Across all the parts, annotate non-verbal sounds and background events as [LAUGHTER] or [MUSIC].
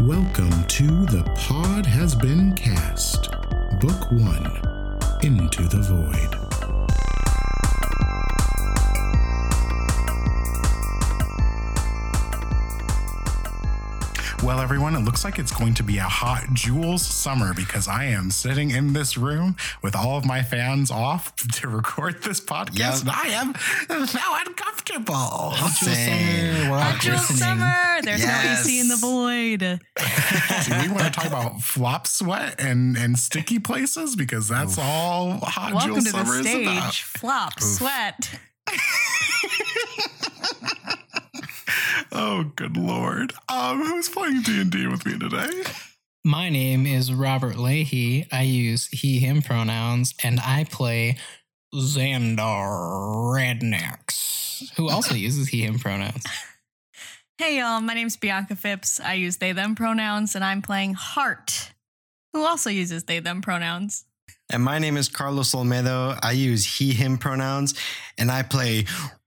Welcome to The Pod Has Been Cast, Book One Into the Void. Well, everyone, it looks like it's going to be a hot Jules summer because I am sitting in this room with all of my fans off to record this podcast. Yep. And I am so uncomfortable. Same. We're all Actual glistening. summer. There's Yes. no AC in the void. Do we want to talk about flop sweat and, and sticky places? Because that's all hot Welcome Jules to the summer is stage. about. Flop, sweat. Oh, good lord. Um, who's playing D&D with me today? My name is Robert Leahy. I use he, him pronouns, and I play Xandar Radnax, who also [LAUGHS] uses he, him pronouns. Hey, y'all. My name's Bianca Phipps. I use they, them pronouns, and I'm playing Heart, who also uses they, them pronouns. And my name is Carlos Olmedo. I use he, him pronouns, and I play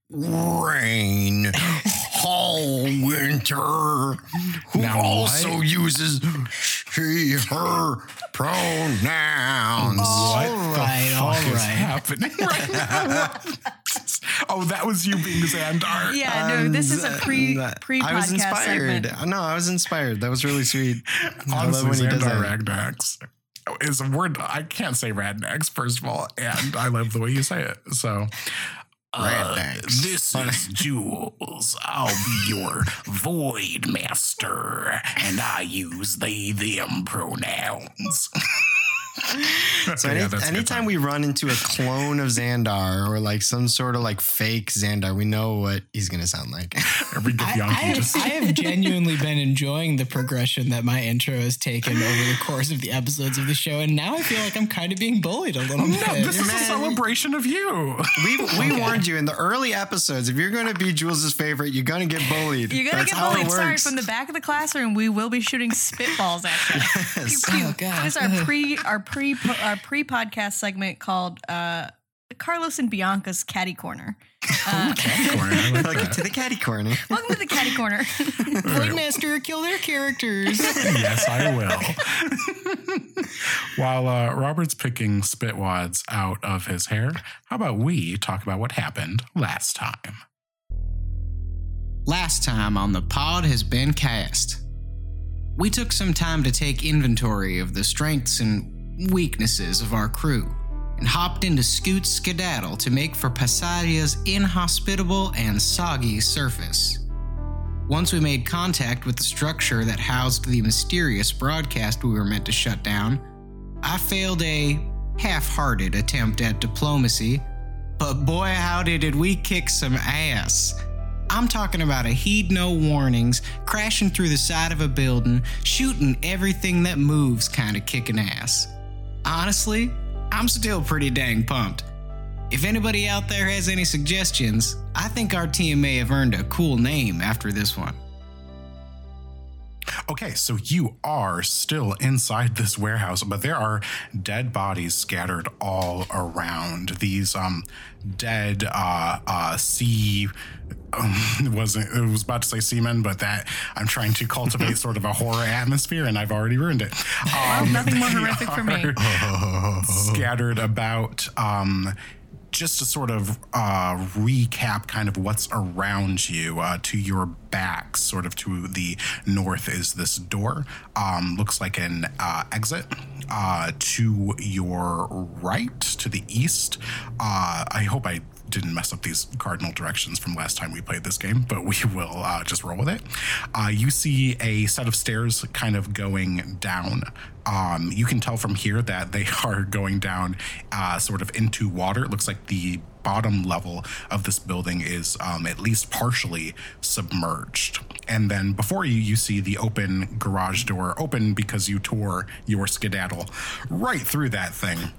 Raine Hall Winter, who Now also what? uses she, her pronouns. All what the right, fuck all is right. happening right now? What? [LAUGHS] oh, that was you being Xandar. Yeah, no, this is a pre Um, pre I was podcast inspired. segment. No, I was inspired. That was really sweet. I love Honestly, when he does Xandar that. Ragnax is a word I can't say Radnax, first of all, and I love the way you say it. So. Uh, this is [LAUGHS] Jules. I'll be your void master, and I use they, them pronouns. [LAUGHS] [LAUGHS] So any, yeah, that's a good anytime we run into a clone of Xandar or like some sort of like fake Xandar, we know what he's gonna sound like. [LAUGHS] Every good I, young I, just I have genuinely been enjoying the progression that my intro has taken over the course of the episodes of the show, and now I feel like I'm kind of being bullied a little No, bit. this is a celebration of you. we we Okay. warned you in the early episodes. If you're gonna be Jules' favorite, you're gonna get bullied. You're gonna That's get bullied. Sorry, from the back of the classroom, we will be shooting spitballs at you. Yes. Pew, pew. Oh, God. This is our pre our pre our pre podcast segment called uh, Carlos and Bianca's Caddy Corner. Uh, Corner, I like Like to the caddy corner. welcome to the Caddy Corner. [LAUGHS] Voidmaster, kill their characters. yes, I will. While uh, Robert's picking spitwads out of his hair, how about we talk about what happened last time? Last time on the pod has been cast. We took some time to take inventory of the strengths and weaknesses of our crew and hopped into Scoot's skedaddle to make for Passadia's inhospitable and soggy surface. Once we made contact with the structure that housed the mysterious broadcast we were meant to shut down, I failed a half hearted attempt at diplomacy, but boy, howdy did we kick some ass. I'm talking about a heed no warnings, crashing through the side of a building, shooting everything that moves kind of kicking ass. Honestly, I'm still pretty dang pumped. If anybody out there has any suggestions, I think our team may have earned a cool name after this one. Okay, so you are still inside this warehouse, but there are dead bodies scattered all around. These um dead uh uh sea um, [LAUGHS] wasn't it was about to say seamen, but that I'm trying to cultivate [LAUGHS] sort of a horror atmosphere and I've already ruined it. Um, [LAUGHS] nothing more horrific for me. Scattered about um just to sort of uh, recap kind of what's around you uh, to your back sort of to the north is this door um, looks like an uh, exit uh, to your right to the east. Uh, i hope i didn't mess up these cardinal directions from last time we played this game, but we [LAUGHS] will uh, just roll with it. Uh, you see a set of stairs kind of going down. Um, you can tell from here that they [LAUGHS] are going down uh, sort of into water. It looks like the bottom level of this building is um, at least partially submerged. And then before you, you see the open garage door open because you tore your skedaddle right through that thing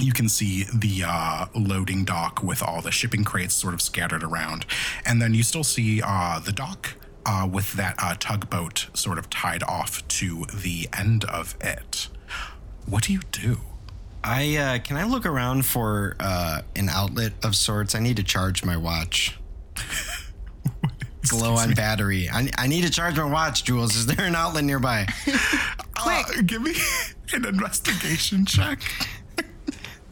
you can see the uh, loading dock with all the shipping crates sort of scattered around. And then you still see uh, the dock uh, with that uh, tugboat sort of tied off to the end of it. What do you do? I uh, can I look around for uh, an outlet of sorts. I need to charge my watch. [LAUGHS] low on battery. I, I need to charge my watch, Jules. Is there an outlet nearby? [LAUGHS] Uh, give me [LAUGHS] an investigation check.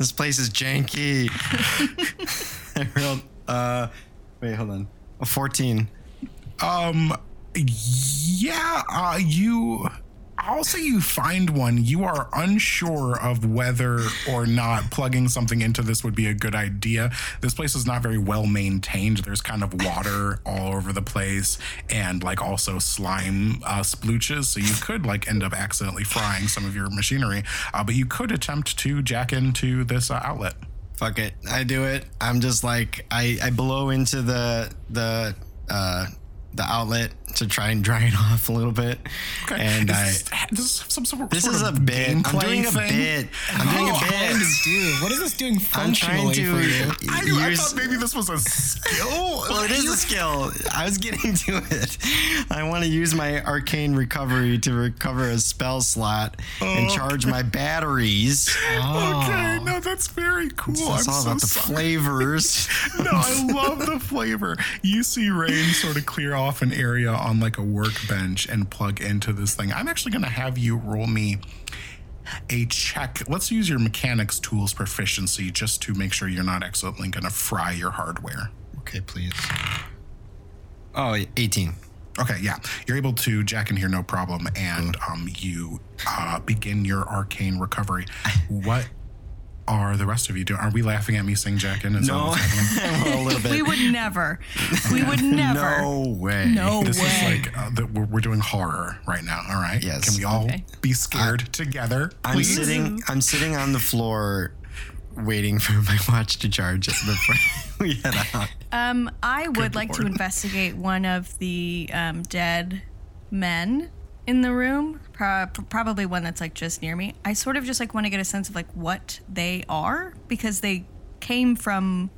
This place is janky. [LAUGHS] Uh, wait, hold on. A 14. Um, yeah, uh, you. Say you find one. You are unsure of whether or not plugging something into this would be a good idea. This place is not very well maintained. There's kind of water all over the place and like also slime uh, splooches. So you could like end up accidentally frying some of your machinery. Uh, but you could attempt to jack into this uh, outlet. Fuck it. I do it. I'm just like, I, I blow into the, the, uh, the outlet to try and dry it [LAUGHS] off a little bit. And is I, this, this is some sort, this sort is a bit. I'm doing a bit. I'm doing a Oh, bit. Dude, what is this doing [LAUGHS] I'm trying functionally to for you? I, I thought maybe this was a skill. [LAUGHS] Well, it is a skill. I was getting to it. I want to use my arcane recovery to recover a spell slot and Oh. charge my batteries. Okay, ah. no, that's very cool. It's I'm all so about the sorry. flavors. No, I love the flavor. You see Raine sort of clear off an area on like a workbench and plug into this thing. I'm actually going to have you roll me a check. Let's use your mechanics tools proficiency just to make sure you're not accidentally going to fry your hardware. okay, please. Oh, 18. Okay, yeah, you're able to jack in here no problem, and um, you uh, begin your arcane recovery. What are the rest of you doing? Are we laughing at me saying jack in? Is No, [LAUGHS] well, a little bit. We would never. We would [LAUGHS] never. No way. No This way. is like uh, the, we're, we're doing horror right now. All right. Yes. Can we all Okay. be scared together? I'm please? sitting. I'm sitting on the floor, waiting for my [LAUGHS] watch to charge before we head out. Um, I would like to investigate one of the um, dead men in the room. Pro- probably one that's like just near me. I sort of just like want to get a sense of like what they are because they came from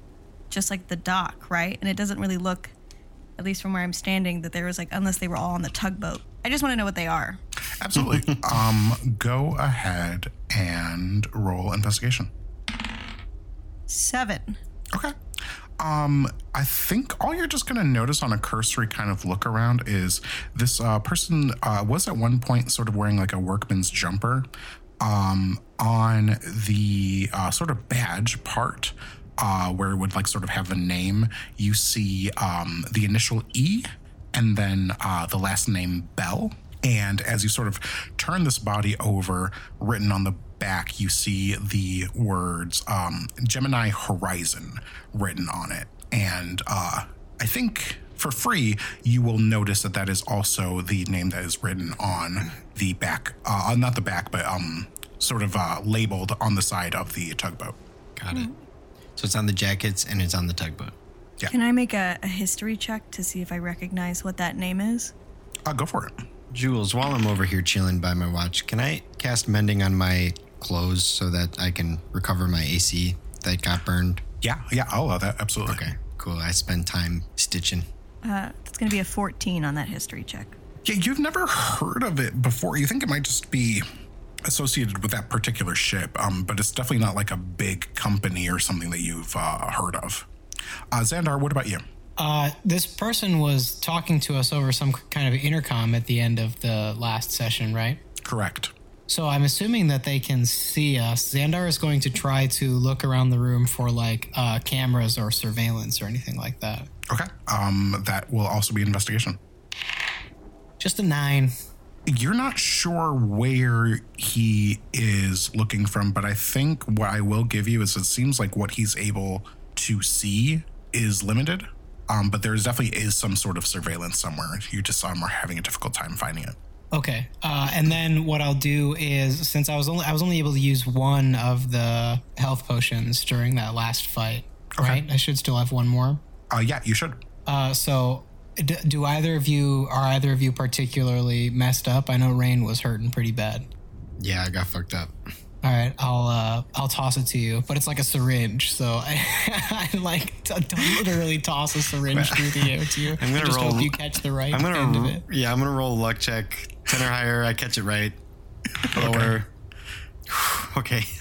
just like the dock, right? And it doesn't really look, at least from where I'm standing, that there was like unless they were all on the tugboat. I just want to know what they are. Absolutely. [LAUGHS] um, go ahead and roll investigation. Seven. Okay. Um, I think all you're just going to notice on a cursory kind of look around is this uh, person uh, was at one point sort of wearing like a workman's jumper. Um, on the uh, sort of badge part, uh, where it would like sort of have a name, you see um, the initial E and then uh, the last name Bell. And as you sort of turn this body over, written on the back, you see the words um, Gemini Horizon written on it. And uh, I think for free, you will notice that that is also the name that is written on the back, uh, not the back, but um, sort of uh, labeled on the side of the tugboat. Got it. So it's on the jackets and it's on the tugboat. Yeah. Can I make a, a history check to see if I recognize what that name is? Uh, go for it. Jules, while I'm over here chilling by my watch, can I cast mending on my clothes so that I can recover my AC that got burned? Yeah, yeah, I'll allow that. Absolutely. Okay, cool. I spend time stitching. Uh, it's going to be a 14 on that history check. Yeah, you've never heard of it before. You think it might just be associated with that particular ship, um, but it's definitely not like a big company or something that you've uh, heard of. Uh, Xandar, what about you? Uh, this person was talking to us over some kind of intercom at the end of the last session, right? Correct. So I'm assuming that they can see us. Xandar is going to try to look around the room for like uh, cameras or surveillance or anything like that. Okay. Um, that will also be investigation. Just a nine. You're not sure where he is looking from, but I think what I will give you is it seems like what he's able to see is limited. Um, but there definitely is some sort of surveillance somewhere. You just um, are having a difficult time finding it. Okay. Uh, and then what I'll do is since I was only I was only able to use one of the health potions during that last fight, right? I should still have one more. Uh, yeah, you should. Uh, so d- do either of you are either of you particularly messed up? I know Raine was hurting pretty bad. Yeah, I got fucked up. All right, I'll uh, I'll toss it to you, but it's like a syringe, so I, [LAUGHS] I like to, to literally toss a syringe through the air to you. I'm gonna just roll- hope you catch the right I'm gonna, end of it. yeah, I'm gonna roll a luck check. Ten or higher, I catch it right. [LAUGHS] Lower. Okay,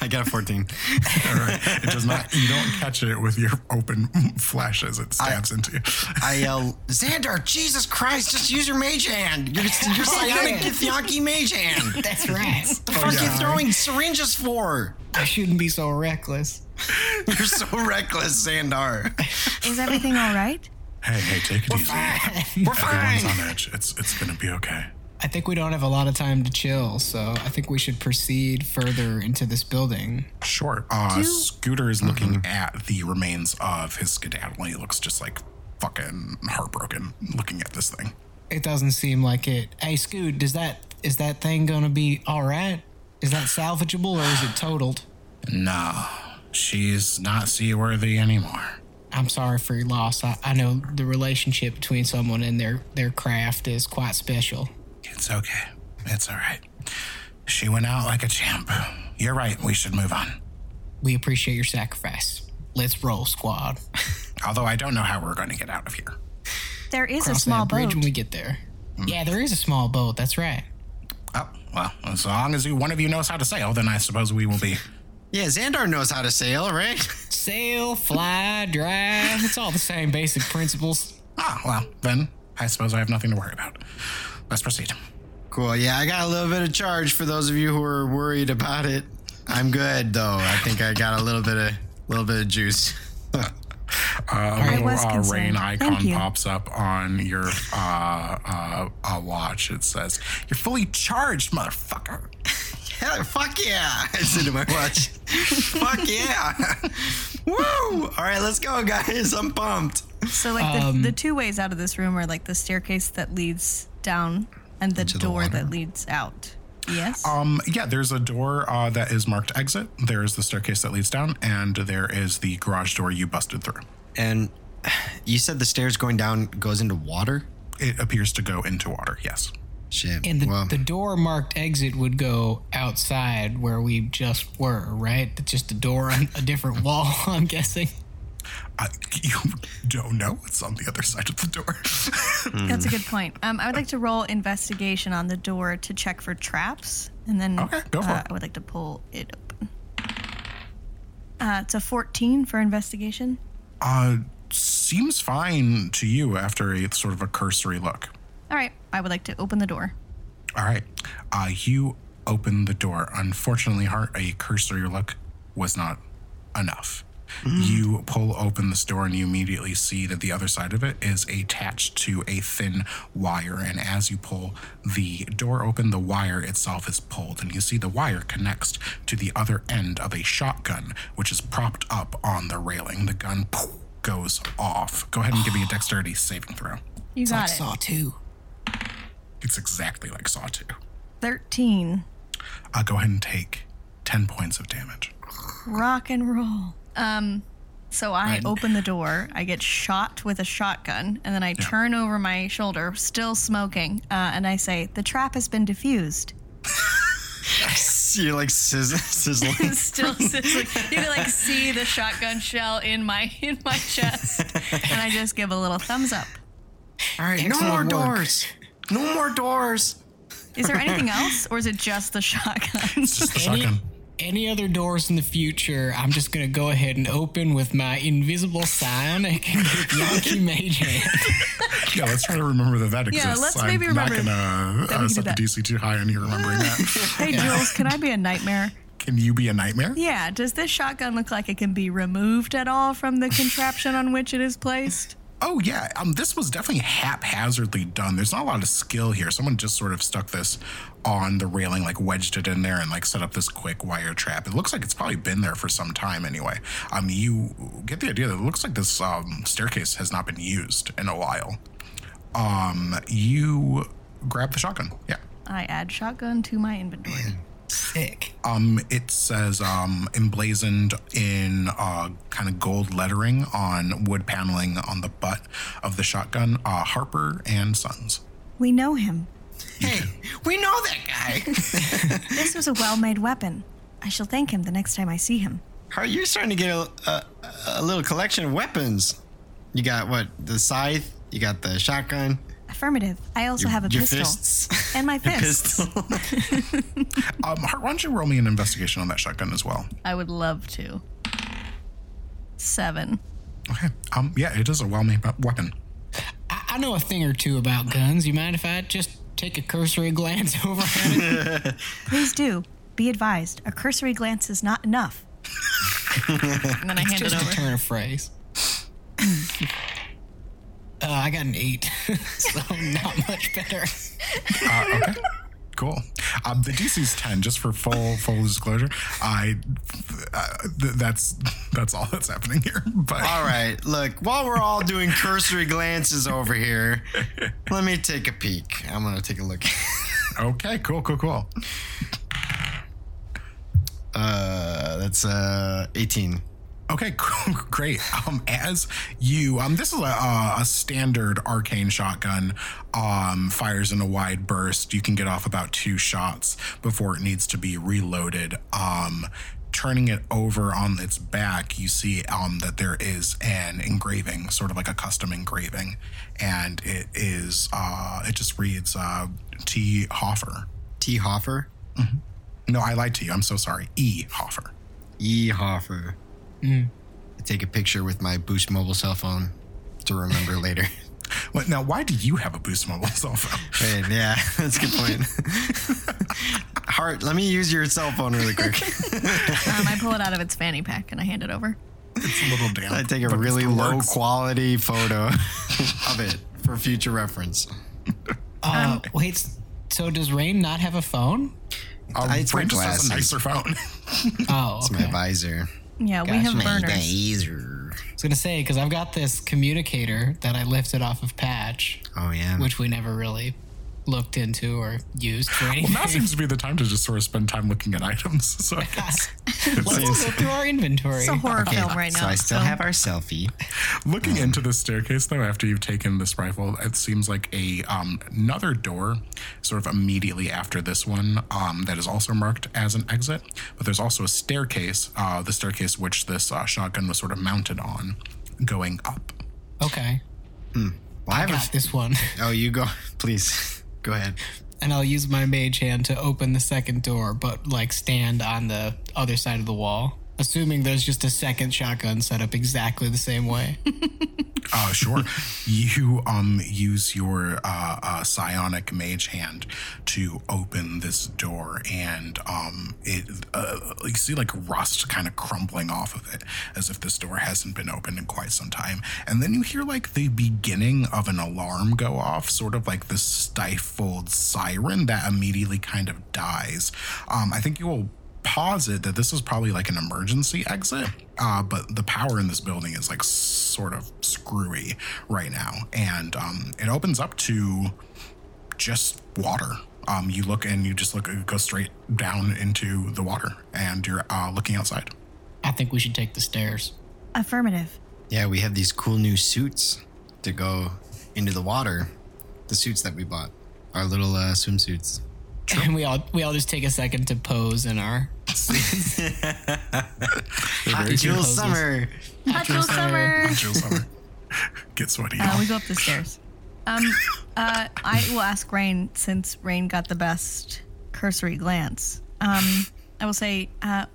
I got a 14. [LAUGHS] All right. It does not. You don't catch it with your open flash as it stabs into you. I uh, yell, Xandar, Jesus Christ, just use your mage hand. Your, your [LAUGHS] psionic Githyanki mage hand. [LAUGHS] That's right. What The fuck oh, you throwing syringes for? I shouldn't be so reckless. You're so reckless, Xandar. Is everything all right? Hey, hey, take it easy. We're Everyone's fine. on edge. It's it's gonna be okay. I think we don't have a lot of time to chill, so I think we should proceed further into this building. Sure. Uh, Do- Scooter is looking at the remains of his skedaddle. He looks just like fucking heartbroken looking at this thing. It doesn't seem like it. Hey, Scoot, does that is that thing gonna be all right? Is that salvageable or is it totaled? No, she's not seaworthy anymore. I'm sorry for your loss. I, I know the relationship between someone and their their craft is quite special. It's okay. It's all right. She went out like a champ. You're right. We should move on. We appreciate your sacrifice. Let's roll, squad. [LAUGHS] Although I don't know how we're going to get out of here. There is a small that bridge boat. when we get there. Yeah, there is a small boat. That's right. Oh, well, as long as you, one of you knows how to sail, then I suppose we will be. [LAUGHS] Yeah, Xandar knows how to sail, right? [LAUGHS] Sail, fly, drive. It's all the same basic principles. Ah, well, then I suppose I have nothing to worry about. Let's proceed. Cool. Yeah, I got a little bit of charge for those of you who are worried about it. I'm good though. I think I got a little bit of little bit of juice. [LAUGHS] Uh, a little uh, rain icon pops up on your uh, uh, uh, watch. It says, You're fully charged, motherfucker. Hell, fuck yeah! I said to my watch. fuck yeah! [LAUGHS] Woo! All right, let's go, guys. I'm pumped. So like the, the two ways out of this room are like the staircase that leads down and the the door water. that leads out. Yes. Um, yeah, there's a door uh, that is marked exit. There's the staircase that leads down, and there is the garage door you busted through. And [SIGHS] you said the stairs going down goes into water. It appears to go into water, yes. Shit. And the, well, the door marked exit would go outside where we just were, right? Just a door on a different [LAUGHS] wall, I'm guessing. Uh, you don't know what's on the other side of the door. That's a good point. Um, I would like to roll investigation on the door to check for traps, and then Okay, go for uh, it. I would like to pull it open. Uh, it's a 14 for investigation. uh, seems fine to you after a sort of a cursory look. All right, I would like to open the door. All right. Uh, you open the door. Unfortunately, Hart, a cursory look was not enough. You pull open this door and you immediately see that the other side of it is attached to a thin wire. And as you pull the door open, the wire itself is pulled. And you see the wire connects to the other end of a shotgun, which is propped up on the railing. The gun poof, goes off. Go ahead and give me a [SIGHS] dexterity saving throw. You It's got like it. Saw 2. It's exactly like Saw 2. 13. Uh, go ahead and take 10 points of damage. Rock and roll. Um, so I Right. open the door. I get shot with a shotgun, and then I turn over my shoulder, still smoking, uh, and I say, "The trap has been diffused." [LAUGHS] you're like sizz- [LAUGHS] sizzling. still sizzling. You can like see the shotgun shell in my in my chest, and I just give a little thumbs up. All right, no more work. doors. No more doors. Is there anything else, or is it just the shotgun? Just the Any, shotgun. any other doors in the future, I'm just going to go ahead and open with my invisible psionic Yankee mage hand. [LAUGHS] Yeah, let's try to remember that that Yeah, exists. let's maybe I'm not remember gonna that uh, we can set the do DC too high on you remembering that. [LAUGHS] hey, Jules, can I be a nightmare? Can you be a nightmare? Yeah. Does this shotgun look like it can be removed at all from the contraption on which it is placed? Oh yeah, um, this was definitely haphazardly done. There's not a lot of skill here. Someone just sort of stuck this on the railing, like wedged it in there, and like set up this quick wire trap. It looks like it's probably been there for some time anyway. Um, you get the idea that it looks like this um, staircase has not been used in a while. Um, you grab the shotgun. Yeah. I add shotgun to my inventory. [CLEARS THROAT] Sick. Um, it says um, emblazoned in uh, kind of gold lettering on wood paneling on the butt of the shotgun. Uh, Harper and Sons. We know him. Hey, we know that guy. [LAUGHS] This was a well-made weapon. I shall thank him the next time I see him. How are you starting to get a, a, a little collection of weapons? You got what? The scythe. You got the shotgun. Affirmative. I also have a your pistol. fists. [LAUGHS] And my fists. pistol. [LAUGHS] Um, Hart, why don't you roll me an investigation on that shotgun as well? I would love to. Seven. Okay. Um, yeah, it is a well-made weapon. I, I know a thing or two about guns. You mind if I just take a cursory glance [LAUGHS] over at it? Please do. Be advised. A cursory glance is not enough. and then I hand it just a turn of phrase. Uh, I got an eight, [LAUGHS] so not much better. Uh, okay. Cool. Um, the DC's ten, just for full full disclosure. I uh, th- that's that's all that's happening here. But all right, look, while we're all doing cursory glances over here, let me take a peek. I'm gonna take a look. [LAUGHS] okay, cool, cool, cool. Uh, that's uh 18. Okay, [LAUGHS] great. Um, as you, um, this is a, a, standard arcane shotgun. Um, fires in a wide burst. You can get off about two shots before it needs to be reloaded. Um, turning it over on its back, you see um that there is an engraving, sort of like a custom engraving, and it is uh, it just reads uh, T Hoffer. T. Hoffer. No, I lied to you. I'm so sorry. E Hoffer. E. Hoffer. I take a picture with my Boost mobile cell phone to remember [LAUGHS] later. What, now, why do you have a Boost mobile cell phone? [LAUGHS] Wait, yeah, [LAUGHS] that's a good point. Heart, let me use your cell phone really quick. Um, I pull it out of its fanny pack and I hand it over. It's a little damp. I take a really low works. quality photo of it for future reference. Uh, wait, so does Raine not have a phone? Um, It's my Brent just has a nicer phone. Oh, It's my visor. Yeah, we have Gotcha. burners. Visor. I was gonna say because I've got this communicator that I lifted off of Patch, Oh yeah. which we never really looked into or used for anything. now seems to be the [LAUGHS] time to just sort of spend time looking at items. [LAUGHS] So I guess Let's go through our inventory. It's a horror film right now. so I still have our selfie. looking into the staircase though, after you've taken this rifle, it seems like a um, another door, sort of immediately after this one, um, that is also marked as an exit. But there's also a staircase, uh, the staircase which this uh, shotgun was sort of mounted on, going up. Okay, Well, I I have a got this one, Oh, you go. [LAUGHS] Please go ahead. and I'll use my mage hand to open the second door, but like stand on the other side of the wall. Assuming there's just a second shotgun set up exactly the same way. [LAUGHS] Uh, sure. you um use your uh, uh, psionic mage hand to open this door, and um it uh, you see like rust kind of crumbling off of it, as if this door hasn't been opened in quite some time. And then you hear like the beginning of an alarm go off, sort of like this stifled siren that immediately kind of dies. Um, I think you will posit that this is probably like an emergency exit, uh, but the power in this building is like sort of screwy right now, and um, it opens up to just water. Um, you look and you just look, go straight down into the water, and you're uh, looking outside. I think we should take the stairs. Affirmative. Yeah, we have these cool new suits to go into the water. The suits that we bought, our little uh, swimsuits. [LAUGHS] And we all we all just take a second to pose in our [LAUGHS] Hot cute Jewel. Summer. Hot Jewel Summer. Jill [LAUGHS] Summer, get sweaty. Uh, we go up the stairs. Um, uh, I will ask Raine since Raine got the best cursory glance. Um, I will say, uh,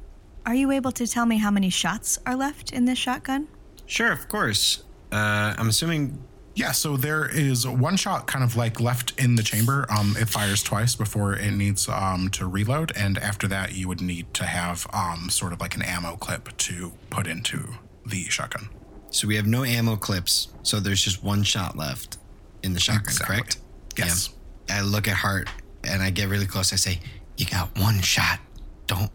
are you able to tell me how many shots are left in this shotgun? Sure, of course. Uh, I'm assuming. Yeah, so there is one shot kind of like left in the chamber. Um, it fires twice before it needs um, to reload, and after that, you would need to have um, sort of like an ammo clip to put into the shotgun. So we have no ammo clips. So there's just one shot left in the shotgun, Exactly. correct? Yes. Yeah. I look at Hart and I get really close. I say, "You got one shot. Don't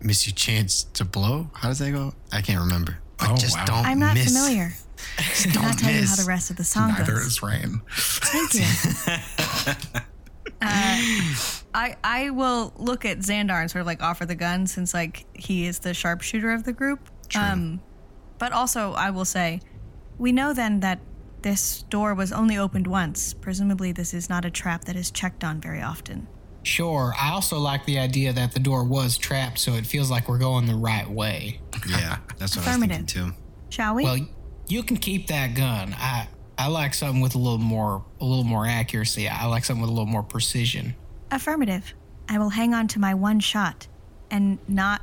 miss your chance to blow." How does that go? I can't remember. But Oh, just wow. don't I'm not miss. familiar. Just I'll don't tell you how the rest of the song Neither goes. is rain. Thank you. uh, I I will look at Xandar and sort of like offer the gun since like he is the sharpshooter of the group. Um, but also I will say, we know then that this door was only opened once. Presumably, this is not a trap that is checked on very often. Sure. I also like the idea that the door was trapped, so it feels like we're going the right way. Yeah, that's what I was thinking too. Shall we? Well, you can keep that gun. I I like something with a little more a little more accuracy. I like something with a little more precision. Affirmative. I will hang on to my one shot and not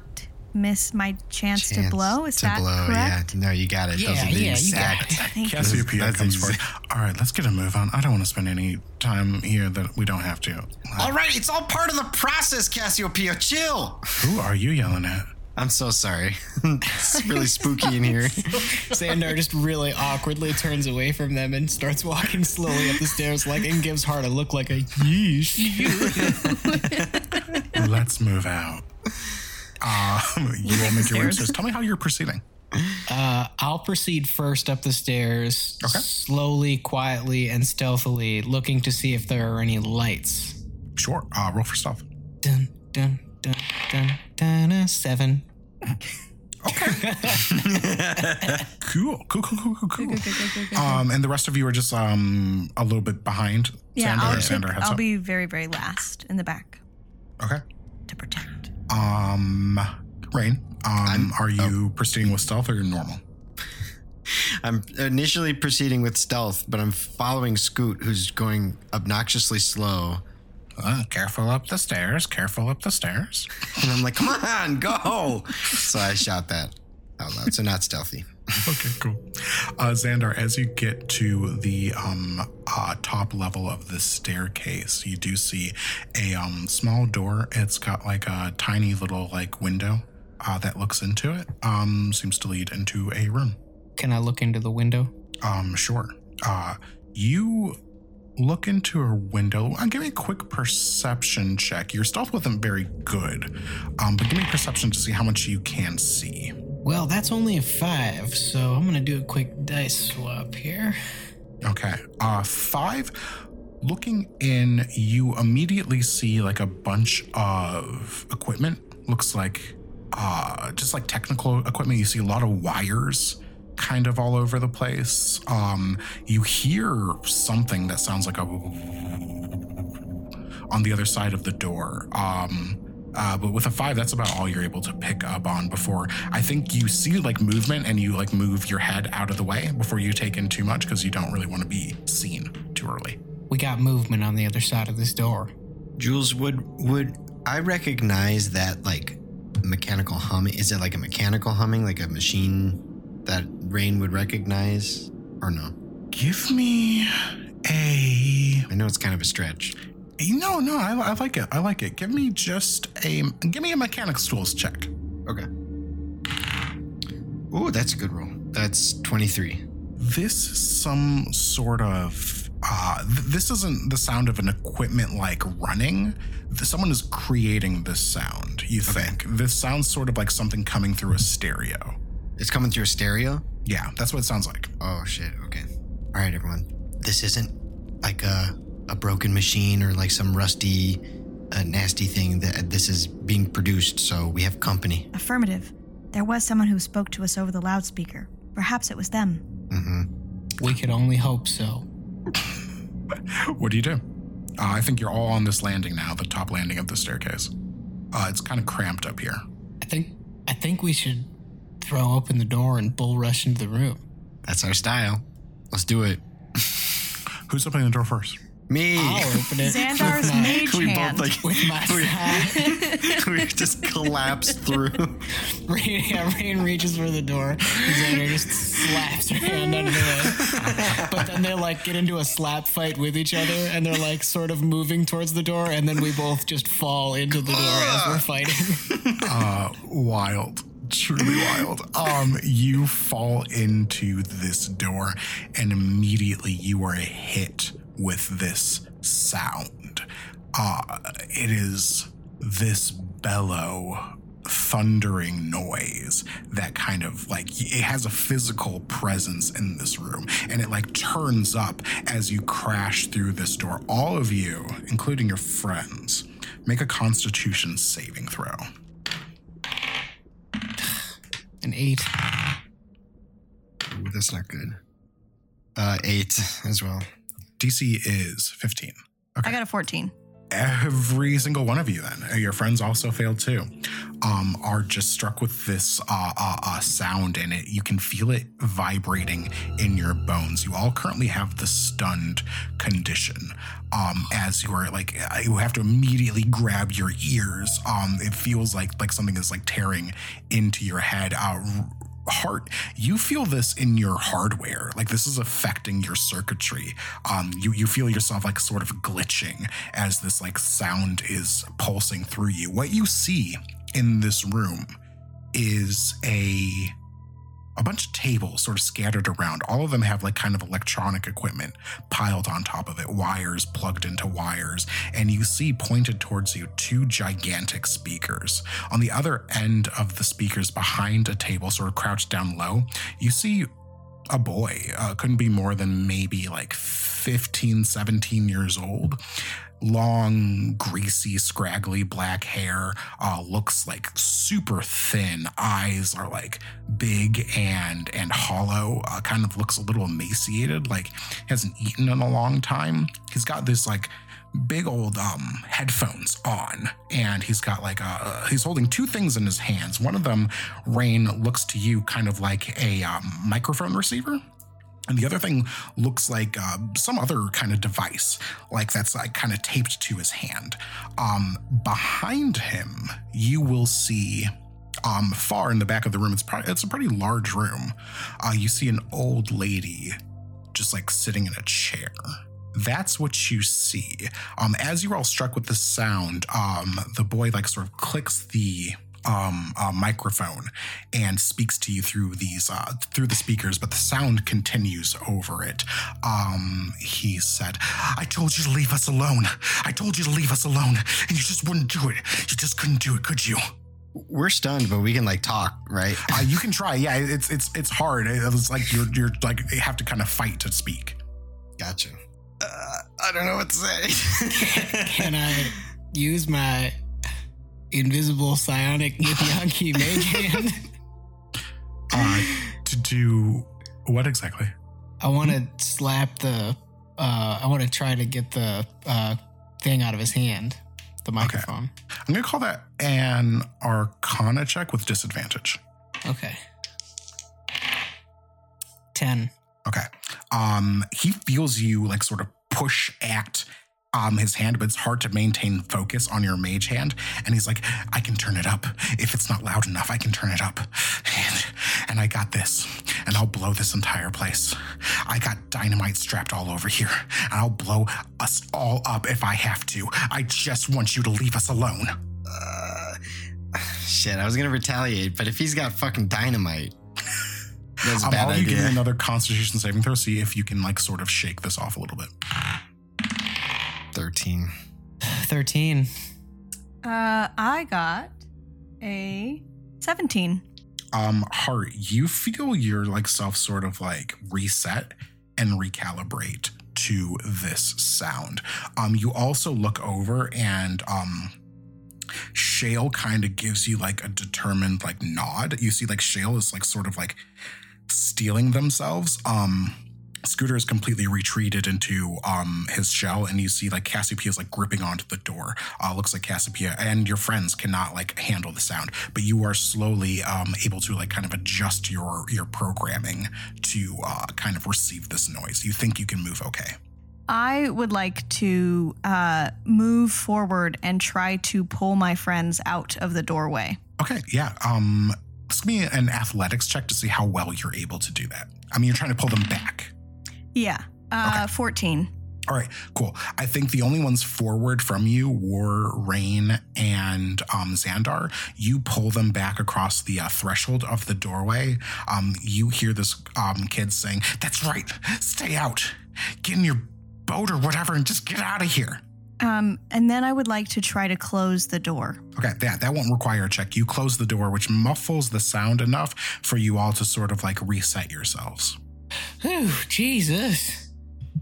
miss my chance, to blow. Is to that blow, correct? Yeah, no, you got it. Those Yeah, are the yeah, you got exact. it. Thank you. Cassiopeia That's comes easy. forward. All right, let's get a move on. I don't want to spend any time here that we don't have to. All right, it's all part of the process, Cassiopeia. Chill. Who are you yelling at? I'm so sorry. [LAUGHS] it's really spooky in here. [LAUGHS] Xandar just really awkwardly turns away from them and starts walking slowly up the stairs, like and gives Hart a look like a yeesh. [LAUGHS] Let's move out. Um, you will make your way stairs. upstairs. Tell me how you're proceeding. Uh, I'll proceed first up the stairs, Okay. slowly, quietly, and stealthily, looking to see if there are any lights. Sure. Uh, roll for stealth. Dun dun dun dun dun. uh, Seven. [LAUGHS] Cool. Cool. Cool. Cool. Cool. Cool. Um, and the rest of you are just um a little bit behind. Yeah, Xandar, I'll, Xandar take- heads I'll up. be very, very last in the back okay. to protect. Um, Raine. Um, are you proceeding with stealth or normal? [LAUGHS] I'm initially proceeding with stealth, but I'm following Scoot, who's going obnoxiously slow. Uh, careful up the stairs. Careful up the stairs. And I'm like, come on, go. So I shout that out loud. So not stealthy. Okay, cool. Uh, Xandar, as you get to the um, uh, top level of the staircase, you do see a um, small door. It's got like a tiny little like window uh, that looks into it. Um, seems to lead into a room. Can I look into the window? Um, sure. Uh, you look into a window. Uh, give me a quick perception check. Your stealth wasn't very good, um, but give me a perception to see how much you can see. Well, that's only a five, so I'm gonna do a quick dice swap here. Okay. Uh five. Looking in, you immediately see like a bunch of equipment. Looks like uh just like technical equipment. You see a lot of wires kind of all over the place. Um you hear something that sounds like a on the other side of the door. Um uh, but with a five, that's about all you're able to pick up on before I think you see like movement and you like move your head out of the way before you take in too much because you don't really want to be seen too early. We got movement on the other side of this door. Jules, would would I recognize that like mechanical humming? Is it like a mechanical humming, like a machine that Raine would recognize, or no? Give me a. I know it's kind of a stretch. No, no, I, I like it. I like it. Give me just a. Give me a mechanics tools check. Okay. Ooh, that's a good roll. That's twenty three. This some sort of. Uh, th- this isn't the sound of an equipment like running. Someone is creating this sound. You think this sounds sort of like something coming through a stereo? It's coming through a stereo. Yeah, that's what it sounds like. Oh shit. Okay. All right, everyone. This isn't like a a broken machine or like some rusty, uh, nasty thing. That this is being produced, so we have company. Affirmative. There was someone who spoke to us over the loudspeaker. Perhaps it was them. We could only hope so. [LAUGHS] What do you do? Uh, I think you're all on this landing now, the top landing of the staircase. Uh, it's kind of cramped up here. I think I think we should throw open the door and bull rush into the room. That's our style. Let's do it. Who's opening the door first? Me. I'll open it Xandar's with my, mage we hand. both like with my side. [LAUGHS] [LAUGHS] we just collapse through. [LAUGHS] Raine, yeah, Raine reaches for the door. and Xandar just slaps her hand under the way. But then they like get into a slap fight with each other, and they're like sort of moving towards the door, and then we both just fall into the door as we're fighting. Uh, wild truly wild. Um you fall into this door and immediately you are hit with this sound. Uh it is this bellow thundering noise that kind of like it has a physical presence in this room. And it like turns up as you crash through this door. All of you including your friends make a constitution saving throw An eight. Ooh, that's not good. Uh, eight as well. DC is 15. Okay. I got a 14. every single one of you, then uh, your friends also failed too, um, are just struck with this uh, uh, uh, sound, and it you can feel it vibrating in your bones. You all currently have the stunned condition. Um, as you are like, uh, you have to immediately grab your ears. Um, it feels like like something is like tearing into your head. Uh, heart you feel this in your hardware like this is affecting your circuitry um you you feel yourself like sort of glitching as this like sound is pulsing through you what you see in this room is a a bunch of tables sort of scattered around. All of them have like kind of electronic equipment piled on top of it wires plugged into wires and you see pointed towards you two gigantic speakers. On the other end of the speakers behind a table sort of crouched down low you see a boy uh, couldn't be more than maybe like 15 17 years old long greasy scraggly black hair uh, looks like super thin. Eyes are like big and and hollow. Uh, kind of looks a little emaciated like hasn't eaten in a long time. He's got this like big old um headphones on and he's got like a he's holding two things in his hands. One of them rain looks to you kind of like a um, microphone receiver and the other thing looks like uh, some other kind of device, like that's like kind of taped to his hand. Um, behind him, you will see, um, far in the back of the room. It's probably it's a pretty large room. Uh, you see an old lady, just like sitting in a chair. That's what you see. Um, as you're all struck with the sound, um, the boy like sort of clicks the um, uh, microphone and speaks to you through these uh, through the speakers, but the sound continues over it. Um, he said, "I told you to leave us alone. I told you to leave us alone, and you just wouldn't do it. You just couldn't do it, could you?" We're stunned, but we can like talk, right? Uh, you can try. Yeah, it's it's it's hard. It was like you're you're like you have to kind of fight to speak. Gotcha. Uh, I don't know what to say. [LAUGHS] Can I use my invisible psionic [LAUGHS] Nippyaki mage hand? Uh, to do what exactly? I want to slap the. Uh, I want to try to get the uh, thing out of his hand, the microphone. I'm gonna call that an Arcana check with disadvantage. Okay. Ten. Okay. Um, he feels you like sort of push at um his hand, but it's hard to maintain focus on your mage hand. And he's like, I can turn it up. If it's not loud enough, I can turn it up. And, and I got this. And I'll blow this entire place. I got dynamite strapped all over here. And I'll blow us all up if I have to. I just want you to leave us alone. uh, [SIGHS] shit, I was gonna retaliate, but if he's got fucking dynamite, that's a [LAUGHS] Um, bad I'll give you idea. another constitution saving throw, see if you can like sort of shake this off a little bit. Thirteen. Thirteen. Uh, I got a 17. um heart you feel your like self sort of like reset and recalibrate to this sound um you also look over and um shale kind of gives you like a determined like nod you see like shale is like sort of like stealing themselves um Scooter is completely retreated into um his shell, and you see like Cassiopeia is like gripping onto the door. Uh, looks like Cassiopeia and your friends cannot like handle the sound, but you are slowly um able to like kind of adjust your your programming to uh kind of receive this noise. You think you can move okay. I would like to uh, move forward and try to pull my friends out of the doorway. Okay, yeah. Um, this give me an athletics check to see how well you're able to do that. I mean, you're trying to pull them back. Yeah. Uh, 14. All right, cool. I think the only ones forward from you were Raine and um, Xandar. You pull them back across the uh, threshold of the doorway. Um, you hear this um, kid saying, That's right, stay out. Get in your boat or whatever and just get out of here. Um, and then I would like to try to close the door. Okay, that, that won't require a check. You close the door, which muffles the sound enough for you all to sort of like reset yourselves. Whew, Jesus.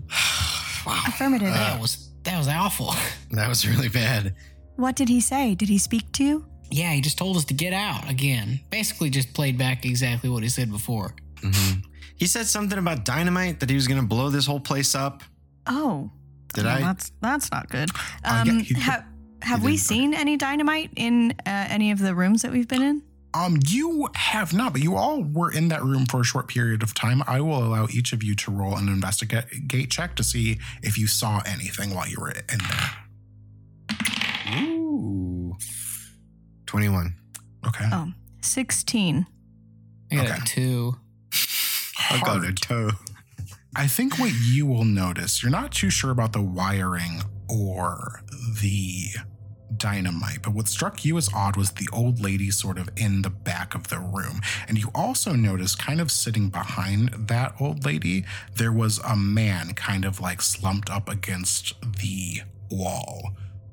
[SIGHS] wow. Affirmative. that was that was awful. [LAUGHS] That was really bad. what did he say? Did he speak to you? Yeah, he just told us to get out again. Basically, just played back exactly what he said before. Mhm. He said something about dynamite that he was gonna blow this whole place up. Oh, Did Well, I? That's that's not good. Uh, Um, yeah, you- ha- have we didn't. seen any dynamite in uh, any of the rooms that we've been in? Um, you have not, but you all were in that room for a short period of time. I will allow each of you to roll an investigate gate check to see if you saw anything while you were in there. Ooh. 21. Okay. Oh, 16. I got Okay. a two. I'll go to Hard. toe. I think what you will notice, you're not too sure about the wiring or the dynamite, but what struck you as odd was the old lady sort of in the back of the room. And you also noticed, kind of sitting behind that old lady, there was a man kind of like slumped up against the wall.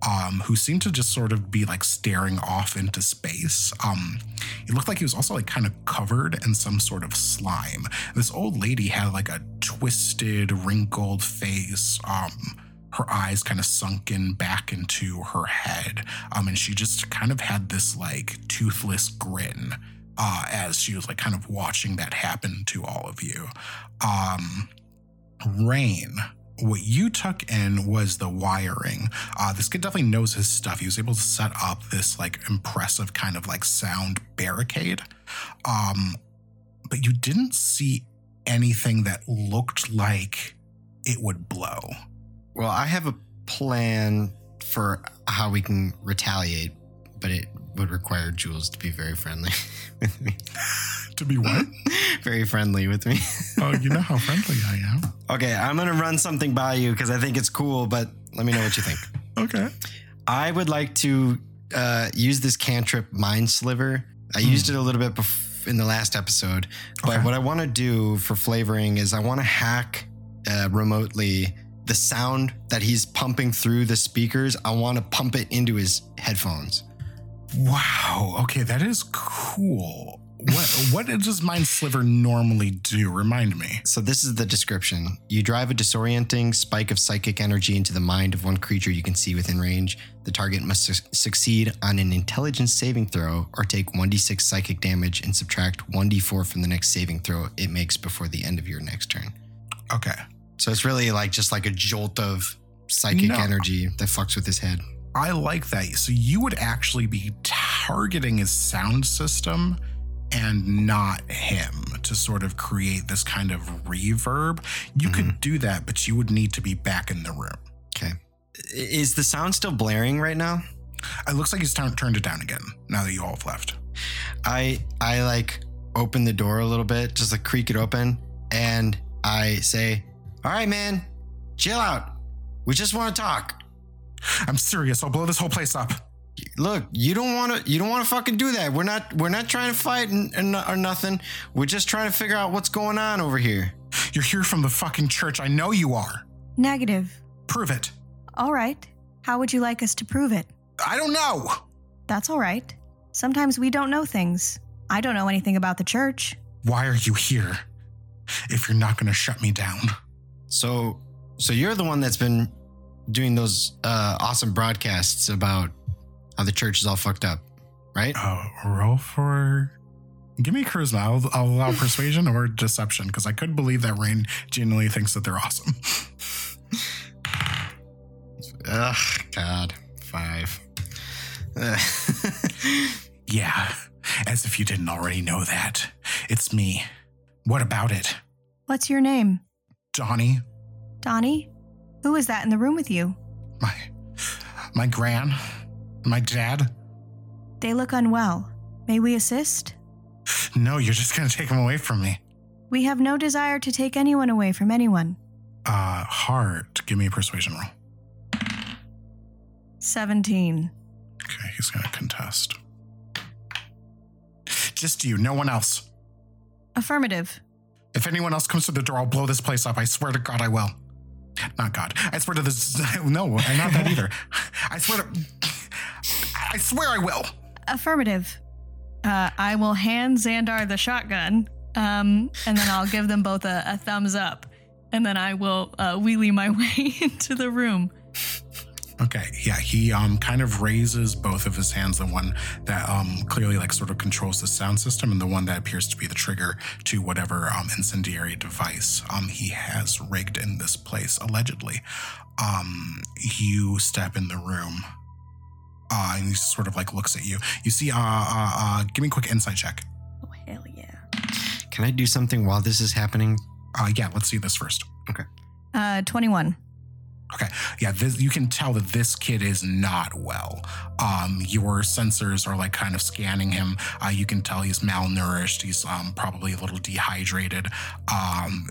Um, who seemed to just sort of be like staring off into space. Um, it looked like he was also like kind of covered in some sort of slime. This old lady had like a twisted, wrinkled face. Um, her eyes kind of sunken back into her head. Um, and she just kind of had this like toothless grin uh, as she was like kind of watching that happen to all of you. Um, Raine, what you took in was the wiring. Uh, this kid definitely knows his stuff. He was able to set up this like impressive kind of like sound barricade. Um, but you didn't see anything that looked like it would blow. Well, I have a plan for how we can retaliate, but it would require Jules to be very friendly [LAUGHS] with me. To be what? [LAUGHS] very friendly with me. oh, you know how friendly I am. [LAUGHS] okay, I'm going to run something by you because I think it's cool, but let me know what you think. Okay. I would like to uh, use this cantrip Mind Sliver. I used it a little bit bef- in the last episode, but Okay. what I want to do for flavoring is I want to hack uh, remotely the sound that he's pumping through the speakers. I want to pump it into his headphones. Wow. Okay, that is cool. What [LAUGHS] what does Mind Sliver normally do? Remind me. So this is the description. You drive a disorienting spike of psychic energy into the mind of one creature you can see within range. The target must su- succeed on an intelligence saving throw or take 1d6 psychic damage and subtract 1d4 from the next saving throw it makes before the end of your next turn. Okay. So it's really like just like a jolt of psychic No. energy that fucks with his head. I like that. So you would actually be targeting his sound system and not him to sort of create this kind of reverb. You could mm-hmm. do that, but you would need to be back in the room. Okay. Is the sound still blaring right now? It looks like he's turn- turned it down again now that you all have left. I I like open the door a little bit, just like creak it open, and I say, "All right, man, chill out. We just want to talk. I'm serious. I'll blow this whole place up. Look, you don't want to. You don't want to fucking do that. We're not. We're not trying to fight and, and, or nothing. We're just trying to figure out what's going on over here. You're here from the fucking church. I know you are. Negative. Prove it. All right. How would you like us to prove it? I don't know. That's all right. Sometimes we don't know things. I don't know anything about the church. Why are you here if you're not going to shut me down? So, so you're the one that's been doing those uh, awesome broadcasts about how the church is all fucked up, right? Oh, roll for. Give me charisma. I'll, I'll allow [LAUGHS] persuasion or deception because I could believe that Raine genuinely thinks that they're awesome. Ugh, God, five. [LAUGHS] Yeah, as if you didn't already know that. It's me. What about it? What's your name? Donnie, Donnie? Who is that in the room with you? my my gran, my dad. They look unwell. May we assist? No, you're just gonna take them away from me. We have no desire to take anyone away from anyone. Uh, Hart. Give me a persuasion roll. 17. Okay, he's gonna contest. Just you, no one else. Affirmative. If anyone else comes to the door, I'll blow this place up. I swear to God, I will. Not God. I swear to this. [LAUGHS] No, not that either. [LAUGHS] I swear to. I swear I will. Affirmative. Uh, I will hand Xandar the shotgun, um, and then I'll give them both a, a thumbs up, and then I will uh, wheelie my [LAUGHS] way into the room. Okay, yeah, he um kind of raises both of his hands, the one that um clearly like sort of controls the sound system, and the one that appears to be the trigger to whatever um incendiary device um he has rigged in this place, allegedly. Um, you step in the room, uh, and he sort of like looks at you. You see, uh, uh, uh give me a quick insight check. Oh hell yeah. Can I do something while this is happening? Uh, yeah, let's see this first. Okay. Uh, 21. Okay. Yeah, this, you can tell that this kid is not well. Um, your sensors are like kind of scanning him. Uh, you can tell he's malnourished. He's um, probably a little dehydrated. Um,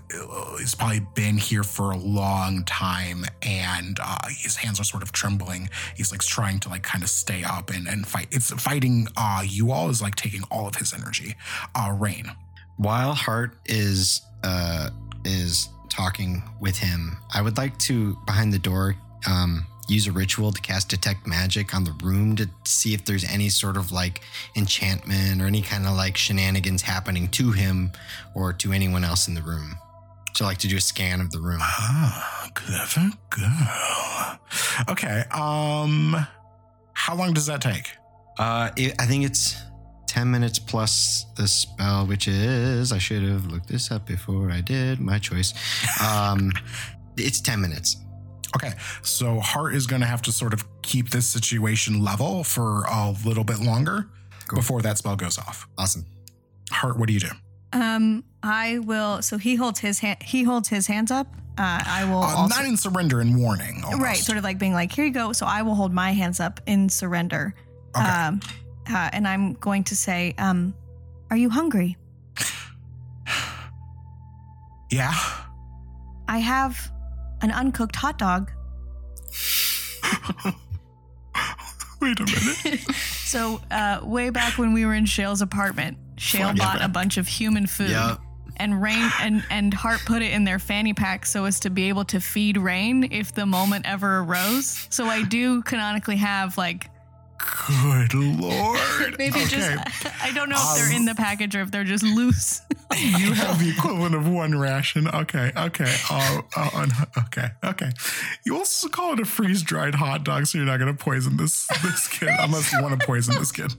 he's probably been here for a long time, and uh, his hands are sort of trembling. He's like trying to like kind of stay up and, and fight. It's fighting uh, you all is like taking all of his energy. Uh, Raine. While Hart is uh is talking with him, I would like to behind the door um use a ritual to cast detect magic on the room to see if there's any sort of like enchantment or any kind of like shenanigans happening to him or to anyone else in the room. So I like to do a scan of the room. Ah, clever girl. Okay. Um, how long does that take? Uh, it, I think it's 10 minutes plus the spell, which is, I should have looked this up before I did my choice. Um, [LAUGHS] it's 10 minutes. Okay, so Hart is going to have to sort of keep this situation level for a little bit longer Cool. before that spell goes off. Awesome. Hart, what do you do? Um, I will. So he holds his hand. He holds his hands up. Uh, I will Uh, also. not in surrender and warning. Almost. Right, sort of like being like, here you go. So I will hold my hands up in surrender. Okay. Um, uh, and I'm going to say, um, are you hungry? yeah. I have an uncooked hot dog. [LAUGHS] Wait a minute. [LAUGHS] So, uh, way back when we were in Shale's apartment, Shale yeah, bought a bunch of human food. Yep. And Raine and, and Hart put it in their fanny pack so as to be able to feed Raine if the moment ever arose. So I do canonically have like Good lord. [LAUGHS] maybe okay. just [LAUGHS] I don't know if they're in the package or if they're just loose. [LAUGHS] you have the equivalent of one ration. Okay, okay, uh, uh, okay, okay. You also call it a freeze dried hot dog, so you're not going to poison this this kid unless you want to poison this kid.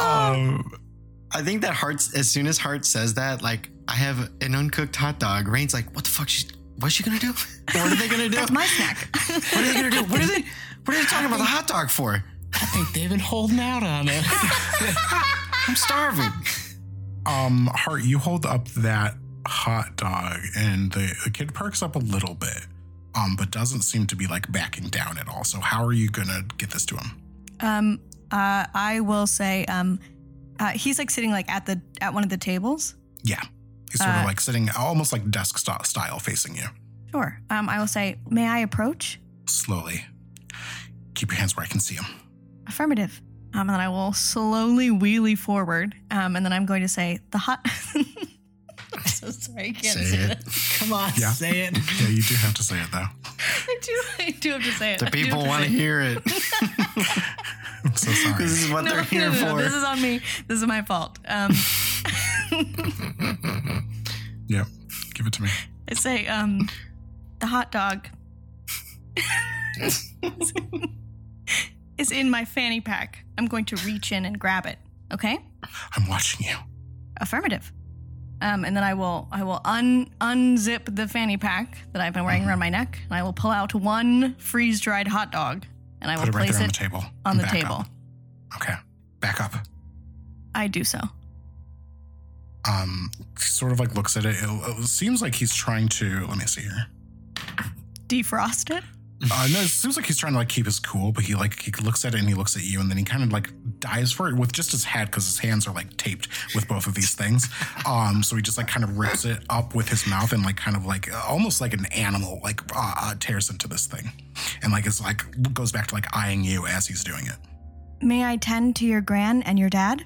um, I think that Hart's, as soon as Hart says that, like, I have an uncooked hot dog, Raine's like, what the fuck? She's, what's she gonna do? What are they gonna do? That's my snack. what are they gonna do? What are they, what are they talking about the hot dog for? I think they've been holding out on it. [LAUGHS] I'm starving. um, Hart, you hold up that hot dog, and the, the kid perks up a little bit, um, but doesn't seem to be like backing down at all. So, how are you gonna get this to him? Um, uh, I will say, um, uh, he's like sitting like at the at one of the tables. Yeah, he's sort Uh, of like sitting almost like desk st- style, facing you Sure. Um, I will say, may I approach? slowly. Keep your hands where I can see them. Affirmative. Um, and then I will slowly wheelie forward. Um, and then I'm going to say the hot. [LAUGHS] I'm so sorry, I can't Say say, it. that. Come on, Yeah. say it. Yeah, you do have to say it though. [LAUGHS] I do. I do have to say it. The people want to hear it. [LAUGHS] I'm so sorry. This is what No, they're no, here no, no, for. This is on me. This is my fault. Um, Yep. Give it to me. I say, um, the hot dog is in my fanny pack. I'm going to reach in and grab it. Okay. I'm watching you. Affirmative. Um, and then I will I will un unzip the fanny pack that I've been wearing around my neck, and I will pull out one freeze dried hot dog, and I will Put it right place there on it the table. on the table. up. Okay. Back up. I do so. Um, sort of like looks at it. It, it seems like he's trying to. Let me see here. Defrost it. Uh, no, it seems like he's trying to like keep his cool, but he like he looks at it and he looks at you, and then he kind of like dives for it with just his head because his hands are like taped with both of these things. [LAUGHS] Um, so he just like kind of rips it up with his mouth and like kind of like almost like an animal like uh, uh, tears into this thing, and like is like goes back to like eyeing you as he's doing it. May I tend to your gran and your dad?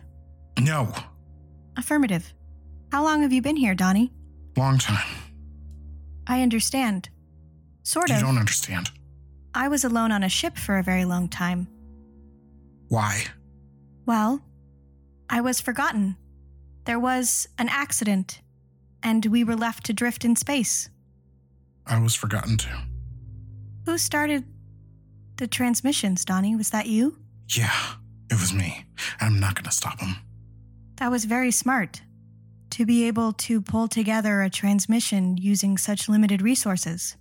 No, Affirmative. How long have you been here, Donnie? long time. I understand. Sort of. You don't understand I was alone on a ship for a very long time. why. Well, I was forgotten. There was an accident, and we were left to drift in space. I was forgotten too. Who started the transmissions, Donnie? Was that you? Yeah, it was me. I'm not going to stop him. That was very smart. To be able to pull together a transmission using such limited resources.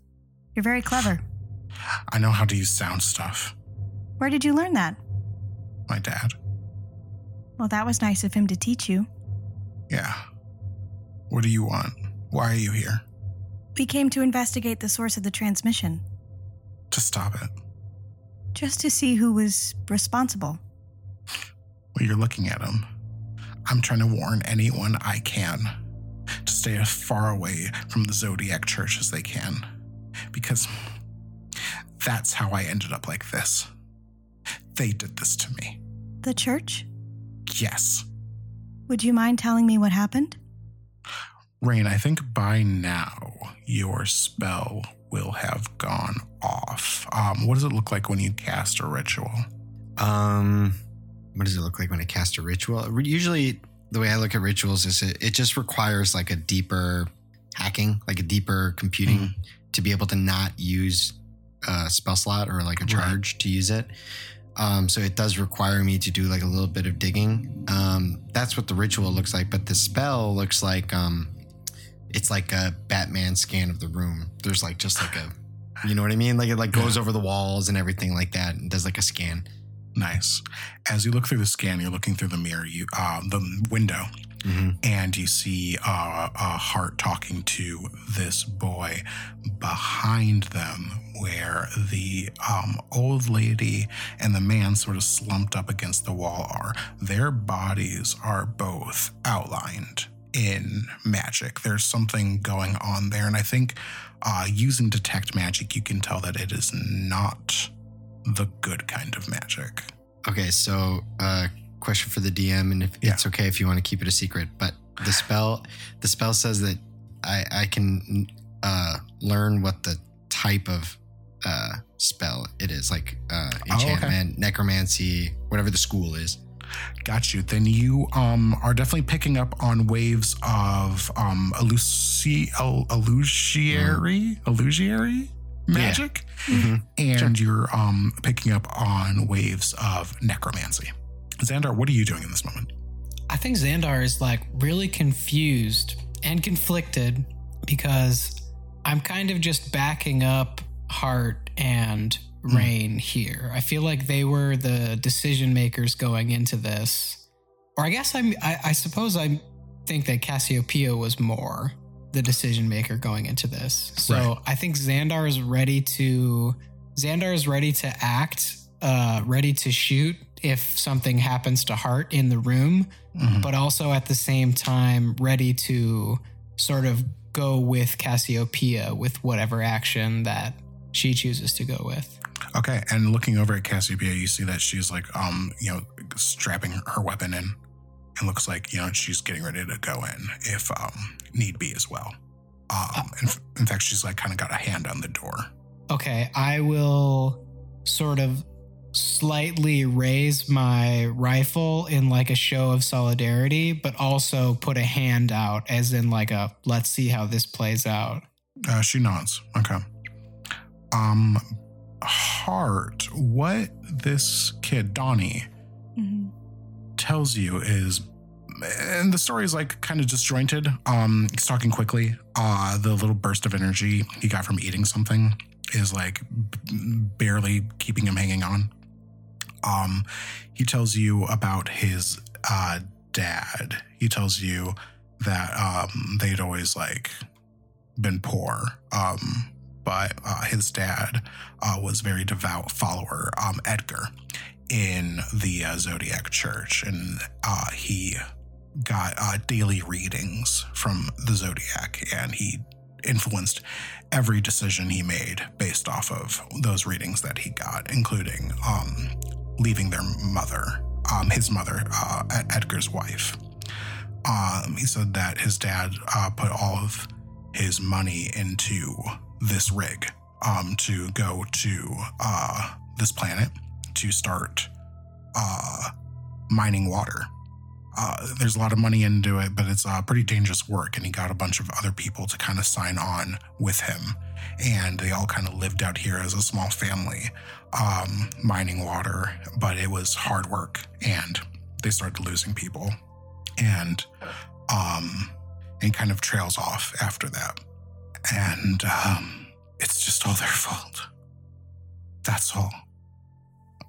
You're very clever. I know how to use sound stuff. Where did you learn that? My dad. Well, that was nice of him to teach you. Yeah. What do you want? Why are you here? We came to investigate the source of the transmission, To stop it. just to see who was responsible. Well, you're looking at him. I'm trying to warn anyone I can to stay as far away from the Zodiac Church as they can. Because that's how I ended up like this. They did this to me. The church? Yes. Would you mind telling me what happened? Raine, I think by now your spell will have gone off. Um, what does it look like when you cast a ritual? Um, what does it look like when I cast a ritual? Usually, the way I look at rituals is it, it just requires like a deeper hacking, like a deeper computing to be able to not use a spell slot or like a Right. charge to use it. Um, so it does require me to do like a little bit of digging. Um, that's what the ritual looks like, but the spell looks like um, it's like a Batman scan of the room. There's like just like a, you know what I mean? Like it like goes over the walls and everything like that, and does like a scan. Nice. As you look through the scan, you're looking through the mirror, you uh, the window, Mhm. and you see uh, a Hart talking to this boy behind them, where the um, old lady and the man sort of slumped up against the wall are. Their bodies are both outlined in magic. There's something going on there, and I think uh, using detect magic, you can tell that it is not the good kind of magic. Okay, so uh question for the DM and if Yeah. it's okay if you want to keep it a secret, but the [SIGHS] spell the spell says that I I can uh learn what the type of uh spell it is, like uh Oh, okay. enchantment, necromancy, whatever the school is. Got you. Then you um are definitely picking up on waves of um illusi- il- illusionary illusionary magic, Mhm. and you're um picking up on waves of necromancy. Xandar, what are you doing in this moment? I think Xandar is like really confused and conflicted because I'm kind of just backing up Hart and Raine here. I feel like they were the decision makers going into this. Or I guess I'm I, I suppose I think that Cassiopeia was more the decision maker going into this. So Right. I think Xandar is ready to Xandar is ready to act, uh, ready to shoot if something happens to Hart in the room, Mhm. but also at the same time ready to sort of go with Cassiopeia with whatever action that she chooses to go with. Okay, and looking over at Cassiopeia, you see that she's like, um, you know, strapping her weapon in. It looks like you know she's getting ready to go in if um need be as well. Um, in, in fact, she's like kind of got a hand on the door. Okay, I will sort of slightly raise my rifle in like a show of solidarity, but also put a hand out as in like a let's see how this plays out. Uh, she nods. Okay. Um, Hart, what this kid Donnie. Tells you is and the story is like kind of disjointed um he's talking quickly uh the little burst of energy he got from eating something is like barely keeping him hanging on. Um he tells you about his uh dad. He tells you that um they'd always like been poor um but uh, his dad uh, was very devout follower um edgar in the uh, Zodiac Church, and uh, he got uh, daily readings from the Zodiac, and he influenced every decision he made based off of those readings that he got, including um, leaving their mother, um, his mother, uh, Edgar's wife. Um, he said that his dad put all of his money into this rig um, to go to uh, this planet to start uh, mining water uh, there's a lot of money into it, but it's uh, pretty dangerous work. And he got a bunch of other people to kind of sign on with him. And they all kind of lived out here as a small family, um, mining water. But it was hard work, and they started losing people. And um, and kind of trails off after that. And um, it's just all their fault. That's all.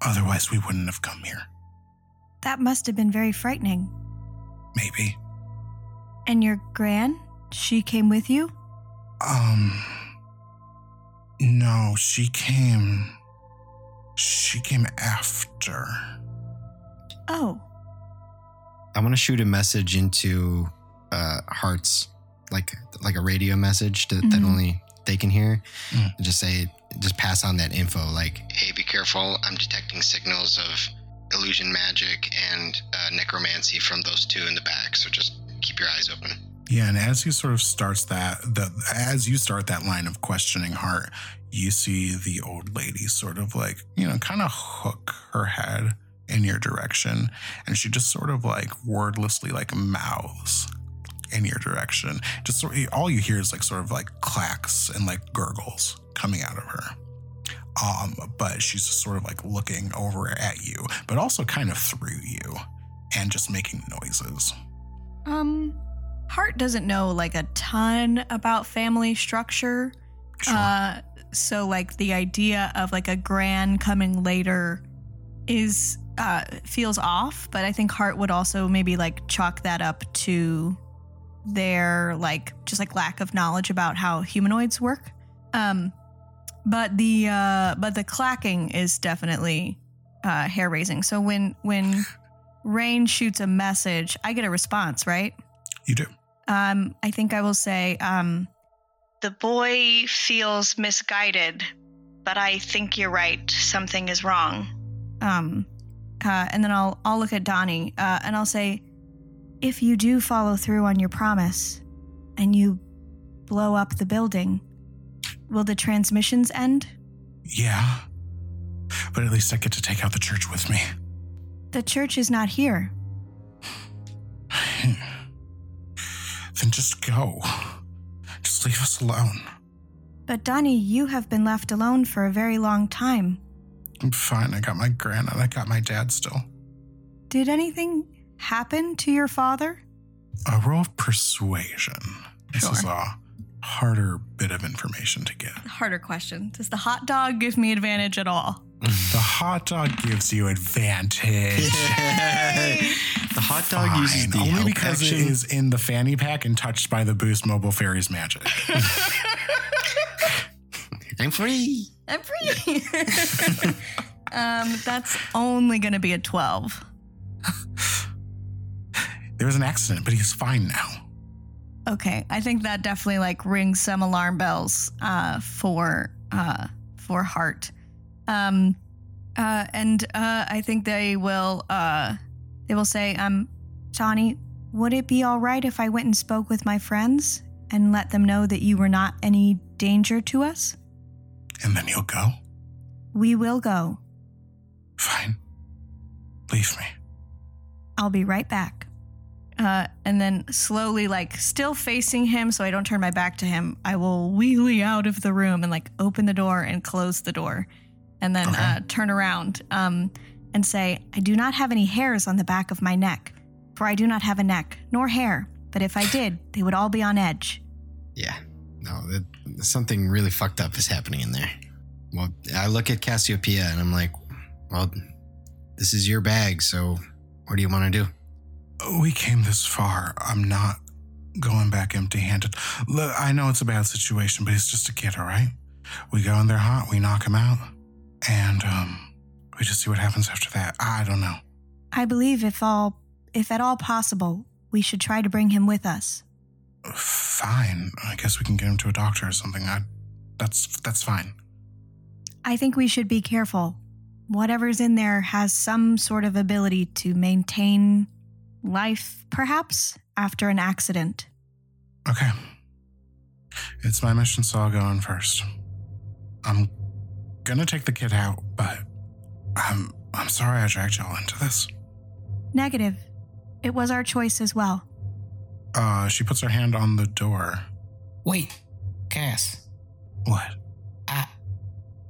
Otherwise, we wouldn't have come here. That must have been very frightening. Maybe. And your gran? She came with you? Um. No, she came. She came after. Oh, I want to shoot a message into uh, Hart's, like like a radio message that, that Mhm. only they can hear. Mm. Just say, just pass on that info. Like, hey, be careful. I'm detecting signals of illusion magic and uh, necromancy from those two in the back. So just keep your eyes open. Yeah, and as he sort of starts that, the as you start that line of questioning Hart, you see the old lady sort of like you know kind of hook her head in your direction, and she just sort of like wordlessly like mouths in your direction. Just sort of, all you hear is like sort of like clacks and like gurgles coming out of her. Um, but she's just sort of like looking over at you, but also kind of through you, and just making noises. um, Hart doesn't know like a ton about family structure. Sure. Uh, so like the idea of like a grand coming later is uh feels off, but I think Hart would also maybe like chalk that up to their like just like lack of knowledge about how humanoids work. Um but the uh but the clacking is definitely uh hair raising. So when when [LAUGHS] Raine shoots a message, I get a response, right? you do. Um, I think I will say, um, the boy feels misguided, but I think you're right. Something is wrong. Um, uh, and then I'll I'll look at Donnie uh, and I'll say, if you do follow through on your promise, and you blow up the building, will the transmissions end? Yeah. But at least I get to take out the church with me. The church is not here. [SIGHS] then just go. Just leave us alone. But Donnie, you have been left alone for a very long time. I'm fine. I got my gran and I got my dad still. Did anything happen to your father? A roll of persuasion. This is a harder bit of information to get. Harder question. Does the hot dog give me advantage at all? The hot dog gives you advantage. the hot dog uses the only because action. it is in the fanny pack and touched by the Boost Mobile Fairies magic. [LAUGHS] I'm free. I'm free. [LAUGHS] um, that's only going to be a 12. There was an accident, but he's fine now. Okay, I think that definitely like rings some alarm bells uh, for uh, for Hart. Um, uh, and uh, I think they will uh, they will say, um, Johnny, would it be all right if I went and spoke with my friends and let them know that you were not any danger to us? And then you'll go. We will go. Fine. Leave me. I'll be right back. Uh, and then slowly, like still facing him, so I don't turn my back to him, I will wheelie out of the room and like open the door and close the door, and then Okay. uh, turn around um, and say, "I do not have any hairs on the back of my neck, for I do not have a neck nor hair. But if I did, they would all be on edge." Yeah. No, that, something really fucked up is happening in there. Well, I look at Cassiopeia and I'm like, well, this is your bag, so what do you want to do? We came this far. I'm not going back empty handed. Look, I know it's a bad situation, but he's just a kid, all right? We go in there hot, we knock him out, and um, we just see what happens after that. I don't know. I believe if all, if at all possible, we should try to bring him with us. Fine. I guess we can get him to a doctor or something. I, that's that's fine. I think we should be careful. Whatever's in there has some sort of ability to maintain life, perhaps, after an accident. Okay. It's my mission, so I'll go in first. I'm gonna take the kid out, but I'm I'm sorry I dragged y'all into this. Negative. It was our choice as well. Uh, she puts her hand on the door. Wait, Cass. What? I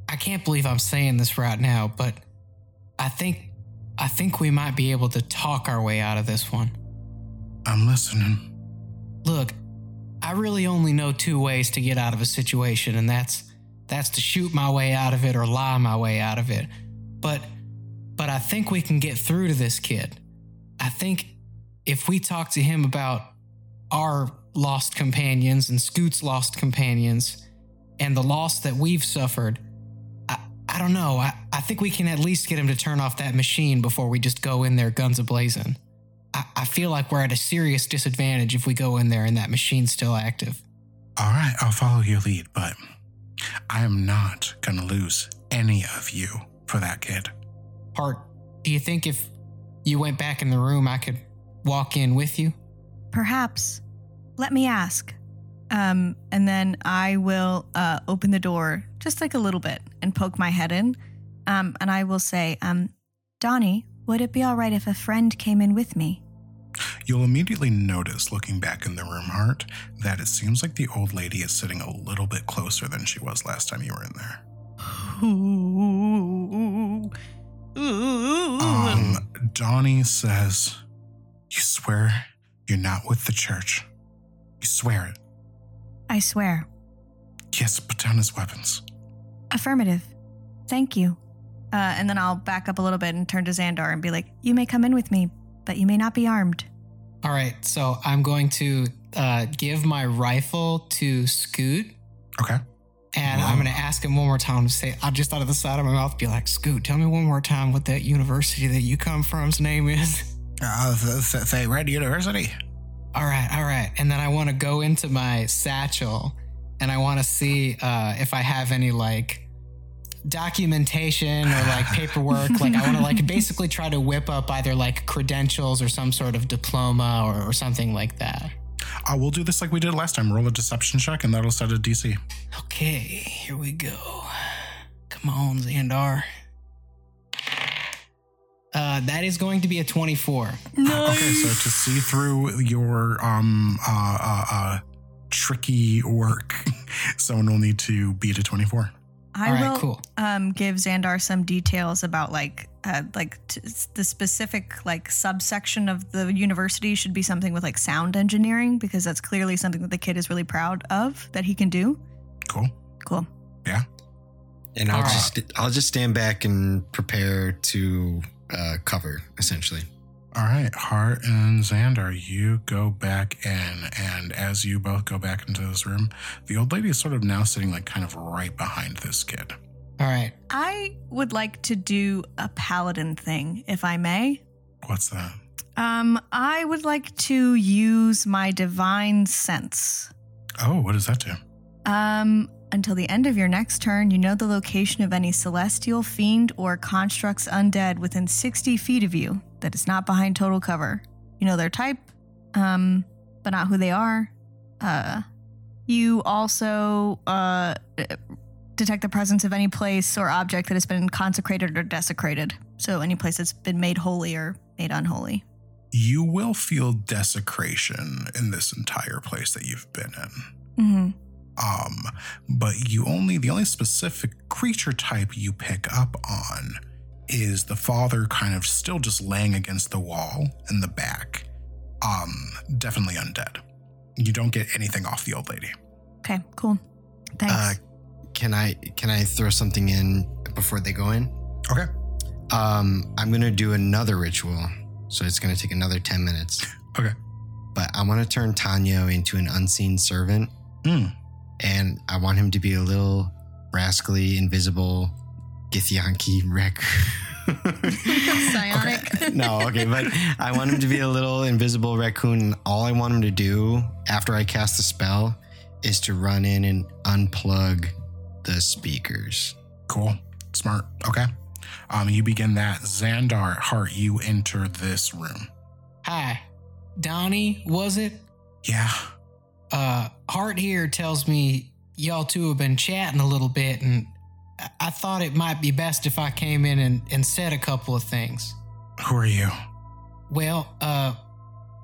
I can't believe I'm saying this right now, but I think I think we might be able to talk our way out of this one. I'm listening. Look, I really only know two ways to get out of a situation, and that's that's to shoot my way out of it or lie my way out of it. But but I think we can get through to this kid. I think if we talk to him about our lost companions and Scoot's lost companions and the loss that we've suffered, I, I don't know. I, I think we can at least get him to turn off that machine before we just go in there guns a blazing. I, I feel like we're at a serious disadvantage if we go in there and that machine's still active. All right, I'll follow your lead, but I am not going to lose any of you for that kid. Hart, do you think if you went back in the room, I could walk in with you? Perhaps. Let me ask. Um, and then I will uh, open the door just like a little bit and poke my head in. Um, and I will say, um, Donnie, would it be all right if a friend came in with me? You'll immediately notice, looking back in the room, Hart, that it seems like the old lady is sitting a little bit closer than she was last time you were in there. Um, Donnie says, You swear you're not with the church. You swear it. I swear. Yes, put down his weapons. Affirmative. Thank you. Uh, and then I'll back up a little bit and turn to Xandar and be like, You may come in with me, but you may not be armed. All right, so I'm going to uh, give my rifle to Scoot, Okay. and I'm going to ask him one more time to say, I just out of the side of my mouth, be like, Scoot, tell me one more time what that university that you come from's name is. [LAUGHS] Uh, say Red University. All right, all right. And then I want to go into my satchel and I want to see uh, if I have any like documentation or like [LAUGHS] paperwork. like I want to like basically try to whip up either like credentials or some sort of diploma or, or something like that. Uh, we'll do this like we did last time. Roll a deception check, and that'll set a DC. Okay, here we go. Come on, Xandar. Uh, that is going to be a 24. Okay, so to see through your um uh uh, uh tricky work, [LAUGHS] someone will need to beat a twenty-four. I All right, will cool. um, give Xandar some details about like uh, like t- the specific like subsection of the university should be something with like sound engineering because that's clearly something that the kid is really proud of that he can do. Cool. Cool. Yeah. And I'll All right. just I'll just stand back and prepare to uh, cover essentially. All right, Hart and Xandar, you go back in, and as you both go back into this room, the old lady is sort of now sitting like kind of right behind this kid. All right. I would like to do a paladin thing, if I may. What's that? Um, I would like to use my divine sense. Oh, what does that do? Um, until the end of your next turn, you know the location of any celestial, fiend, or constructs undead within 60 feet of you that is not behind total cover. You know their type, um, but not who they are. Uh, you also uh, detect the presence of any place or object that has been consecrated or desecrated. So any place that's been made holy or made unholy. You will feel desecration in this entire place that you've been in. Mm-hmm. Um, but you only the only specific creature type you pick up on is the father kind of still just laying against the wall in the back. Um, definitely undead. You don't get anything off the old lady. Okay, cool. Thanks. Uh, can I can I throw something in before they go in? Okay. Um, I'm gonna do another ritual, so it's gonna take another ten minutes. Okay. But I want to turn Tanya into an unseen servant, Hmm. and I want him to be a little rascally, invisible, Githyanki wreck. Psionic. [LAUGHS] no, okay, but I want him to be a little invisible raccoon. and All I want him to do after I cast the spell is to run in and unplug the speakers. Cool. Smart. Okay. Um, you begin that. Xandar, Hart, you enter this room. Hi. Donnie, was it? Yeah. Uh, Hart here tells me y'all two have been chatting a little bit, and I- I thought it might be best if I came in and, and said a couple of things. Who are you? Well, uh,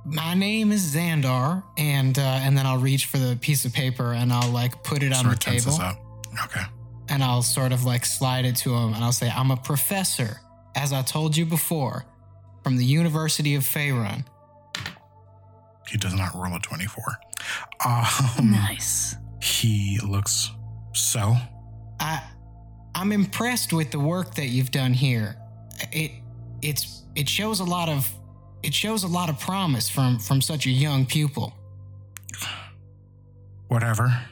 my name is Xandar, and uh, and then I'll reach for the piece of paper and I'll like put it on Sort the of tenses table, up. Okay. and I'll sort of like slide it to him, and I'll say, "I'm a professor, as I told you before, from the University of Faerun." He does not roll a 24. Um, Nice. He looks so. I I'm impressed with the work that you've done here. It it's it shows a lot of it shows a lot of promise from from such a young pupil. Whatever.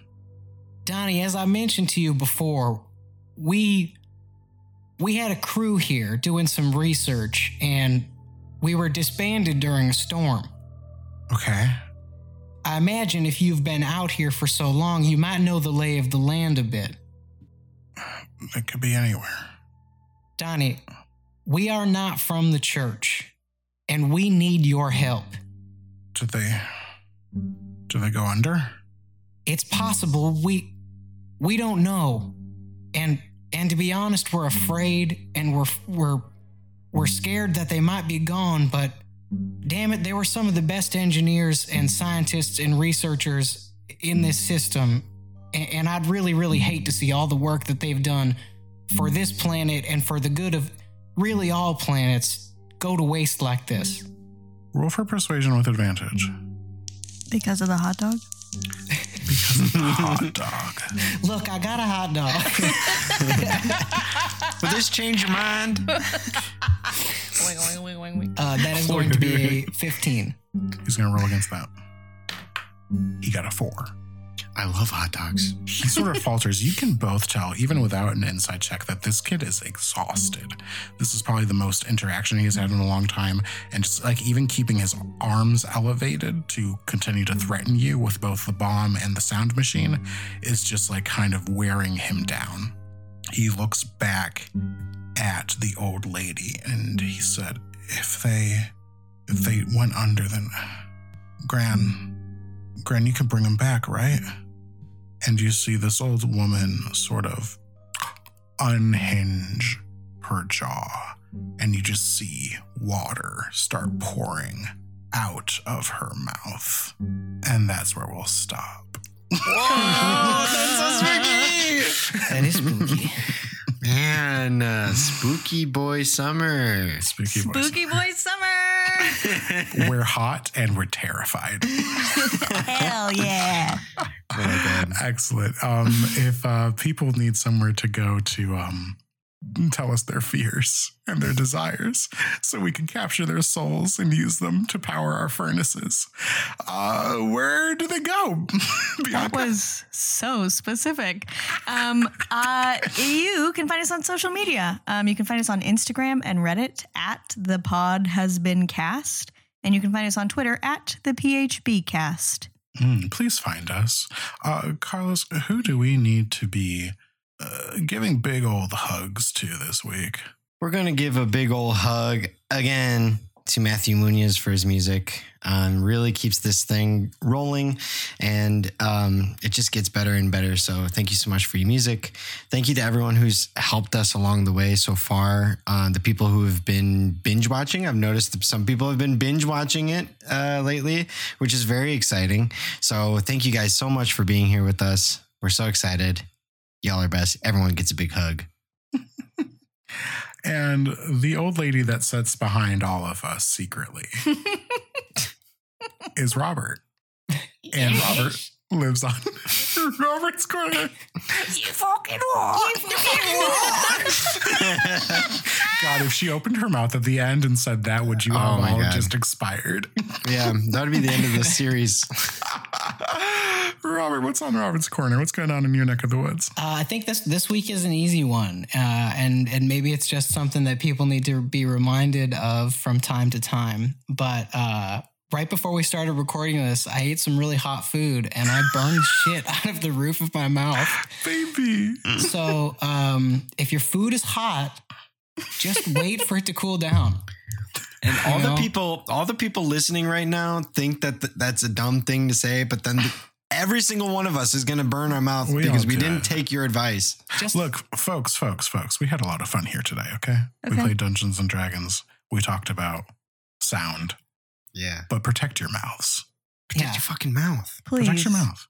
Donnie, as I mentioned to you before, we we had a crew here doing some research and we were disbanded during a storm. Okay. I imagine if you've been out here for so long, you might know the lay of the land a bit. It could be anywhere. Donnie, we are not from the church, and we need your help. Did they. Do they go under? It's possible we we don't know. And and to be honest, we're afraid and we're we're we're scared that they might be gone, but damn it, they were some of the best engineers and scientists and researchers in this system. A- And I'd really, really hate to see all the work that they've done for this planet and for the good of really all planets go to waste like this. Roll for persuasion with advantage. Because of the hot dog? Because of the hot dog. [LAUGHS] Look, I got a hot dog. [LAUGHS] Will this change your mind? [LAUGHS] Uh, that is going to be a 15. He's going to roll against that. He got a four. I love hot dogs. He sort of [LAUGHS] falters. You can both tell, even without an insight check, that this kid is exhausted. This is probably the most interaction he has had in a long time. And just like even keeping his arms elevated to continue to threaten you with both the bomb and the sound machine is just like kind of wearing him down. He looks back at the old lady and he said, If they if they went under, then Gran Gran, you can bring him back, right? And you see this old woman sort of unhinge her jaw, and you just see water start pouring out of her mouth. And that's where we'll stop. Whoa, That is spooky. Man, uh, spooky boy summer. Spooky voice. Spooky Boy Summer! We're hot and we're terrified. Hell yeah. Excellent. Um, if uh, people need somewhere to go to um, tell us their fears and their desires so we can capture their souls and use them to power our furnaces, uh, where do they go? [LAUGHS] That was so specific. Um, uh, you can find us on social media. Um, you can find us on Instagram and Reddit at the pod has been cast. And you can find us on Twitter at the PHB cast. Mm, please find us. Uh, Carlos, who do we need to be uh, giving big old hugs to this week? We're going to give a big old hug again to Matthew Muñiz for his music. Um, really keeps this thing rolling and um, it just gets better and better. So thank you so much for your music. Thank you to everyone who's helped us along the way so far. Uh, the people who have been binge watching, I've noticed some people have been binge watching it uh, lately, which is very exciting. So thank you guys so much for being here with us. We're so excited. Y'all are best. Everyone gets a big hug. [LAUGHS] And the old lady that sits behind all of us secretly [LAUGHS] is Robert. And Robert lives on [LAUGHS] Robert's corner. God, if she opened her mouth at the end and said that, would you Oh all just expired? Yeah, that would be the end of this series. Robert, what's on Robert's corner? What's going on in your neck of the woods? Uh, I think this this week is an easy one, uh, and and maybe it's just something that people need to be reminded of from time to time. But uh, right before we started recording this, I ate some really hot food, and I burned [LAUGHS] shit out of the roof of my mouth. Baby. So um, if your food is hot, just wait for it to cool down. And all You the people, all the people listening right now think that th- that's a dumb thing to say, but then th- every single one of us is going to burn our mouth We because we do. didn't take your advice. Just Look, folks, folks, folks, we had a lot of fun here today, okay? We played Dungeons and Dragons. We talked about sound. Yeah. but protect your mouths. Protect Yeah. your fucking mouth. Please. Protect your mouth.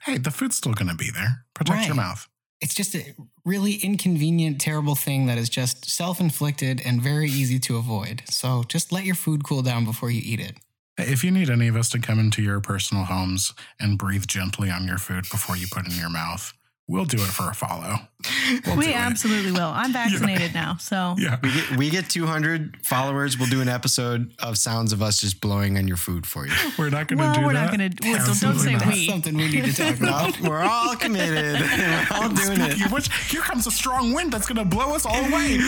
Hey, the food's still going to be there. Protect your mouth. It's just a really inconvenient, terrible thing that is just self inflicted and very easy to avoid. So just let your food cool down before you eat it. Hey, If you need any of us to come into your personal homes and breathe gently on your food before you put it in your mouth, we'll do it for a follow. [LAUGHS] We'll we do it. absolutely will. I'm [LAUGHS] vaccinated now, so Yeah. We get, we get 200 followers. We'll do an episode of sounds of us just blowing on your food for you. We're not going to well, do we're that. not going to. Well, don't say not. That's we. something we need to talk about. [LAUGHS] We're all committed. We're all doing it. Speaking of which, here comes a strong wind that's going to blow us all away.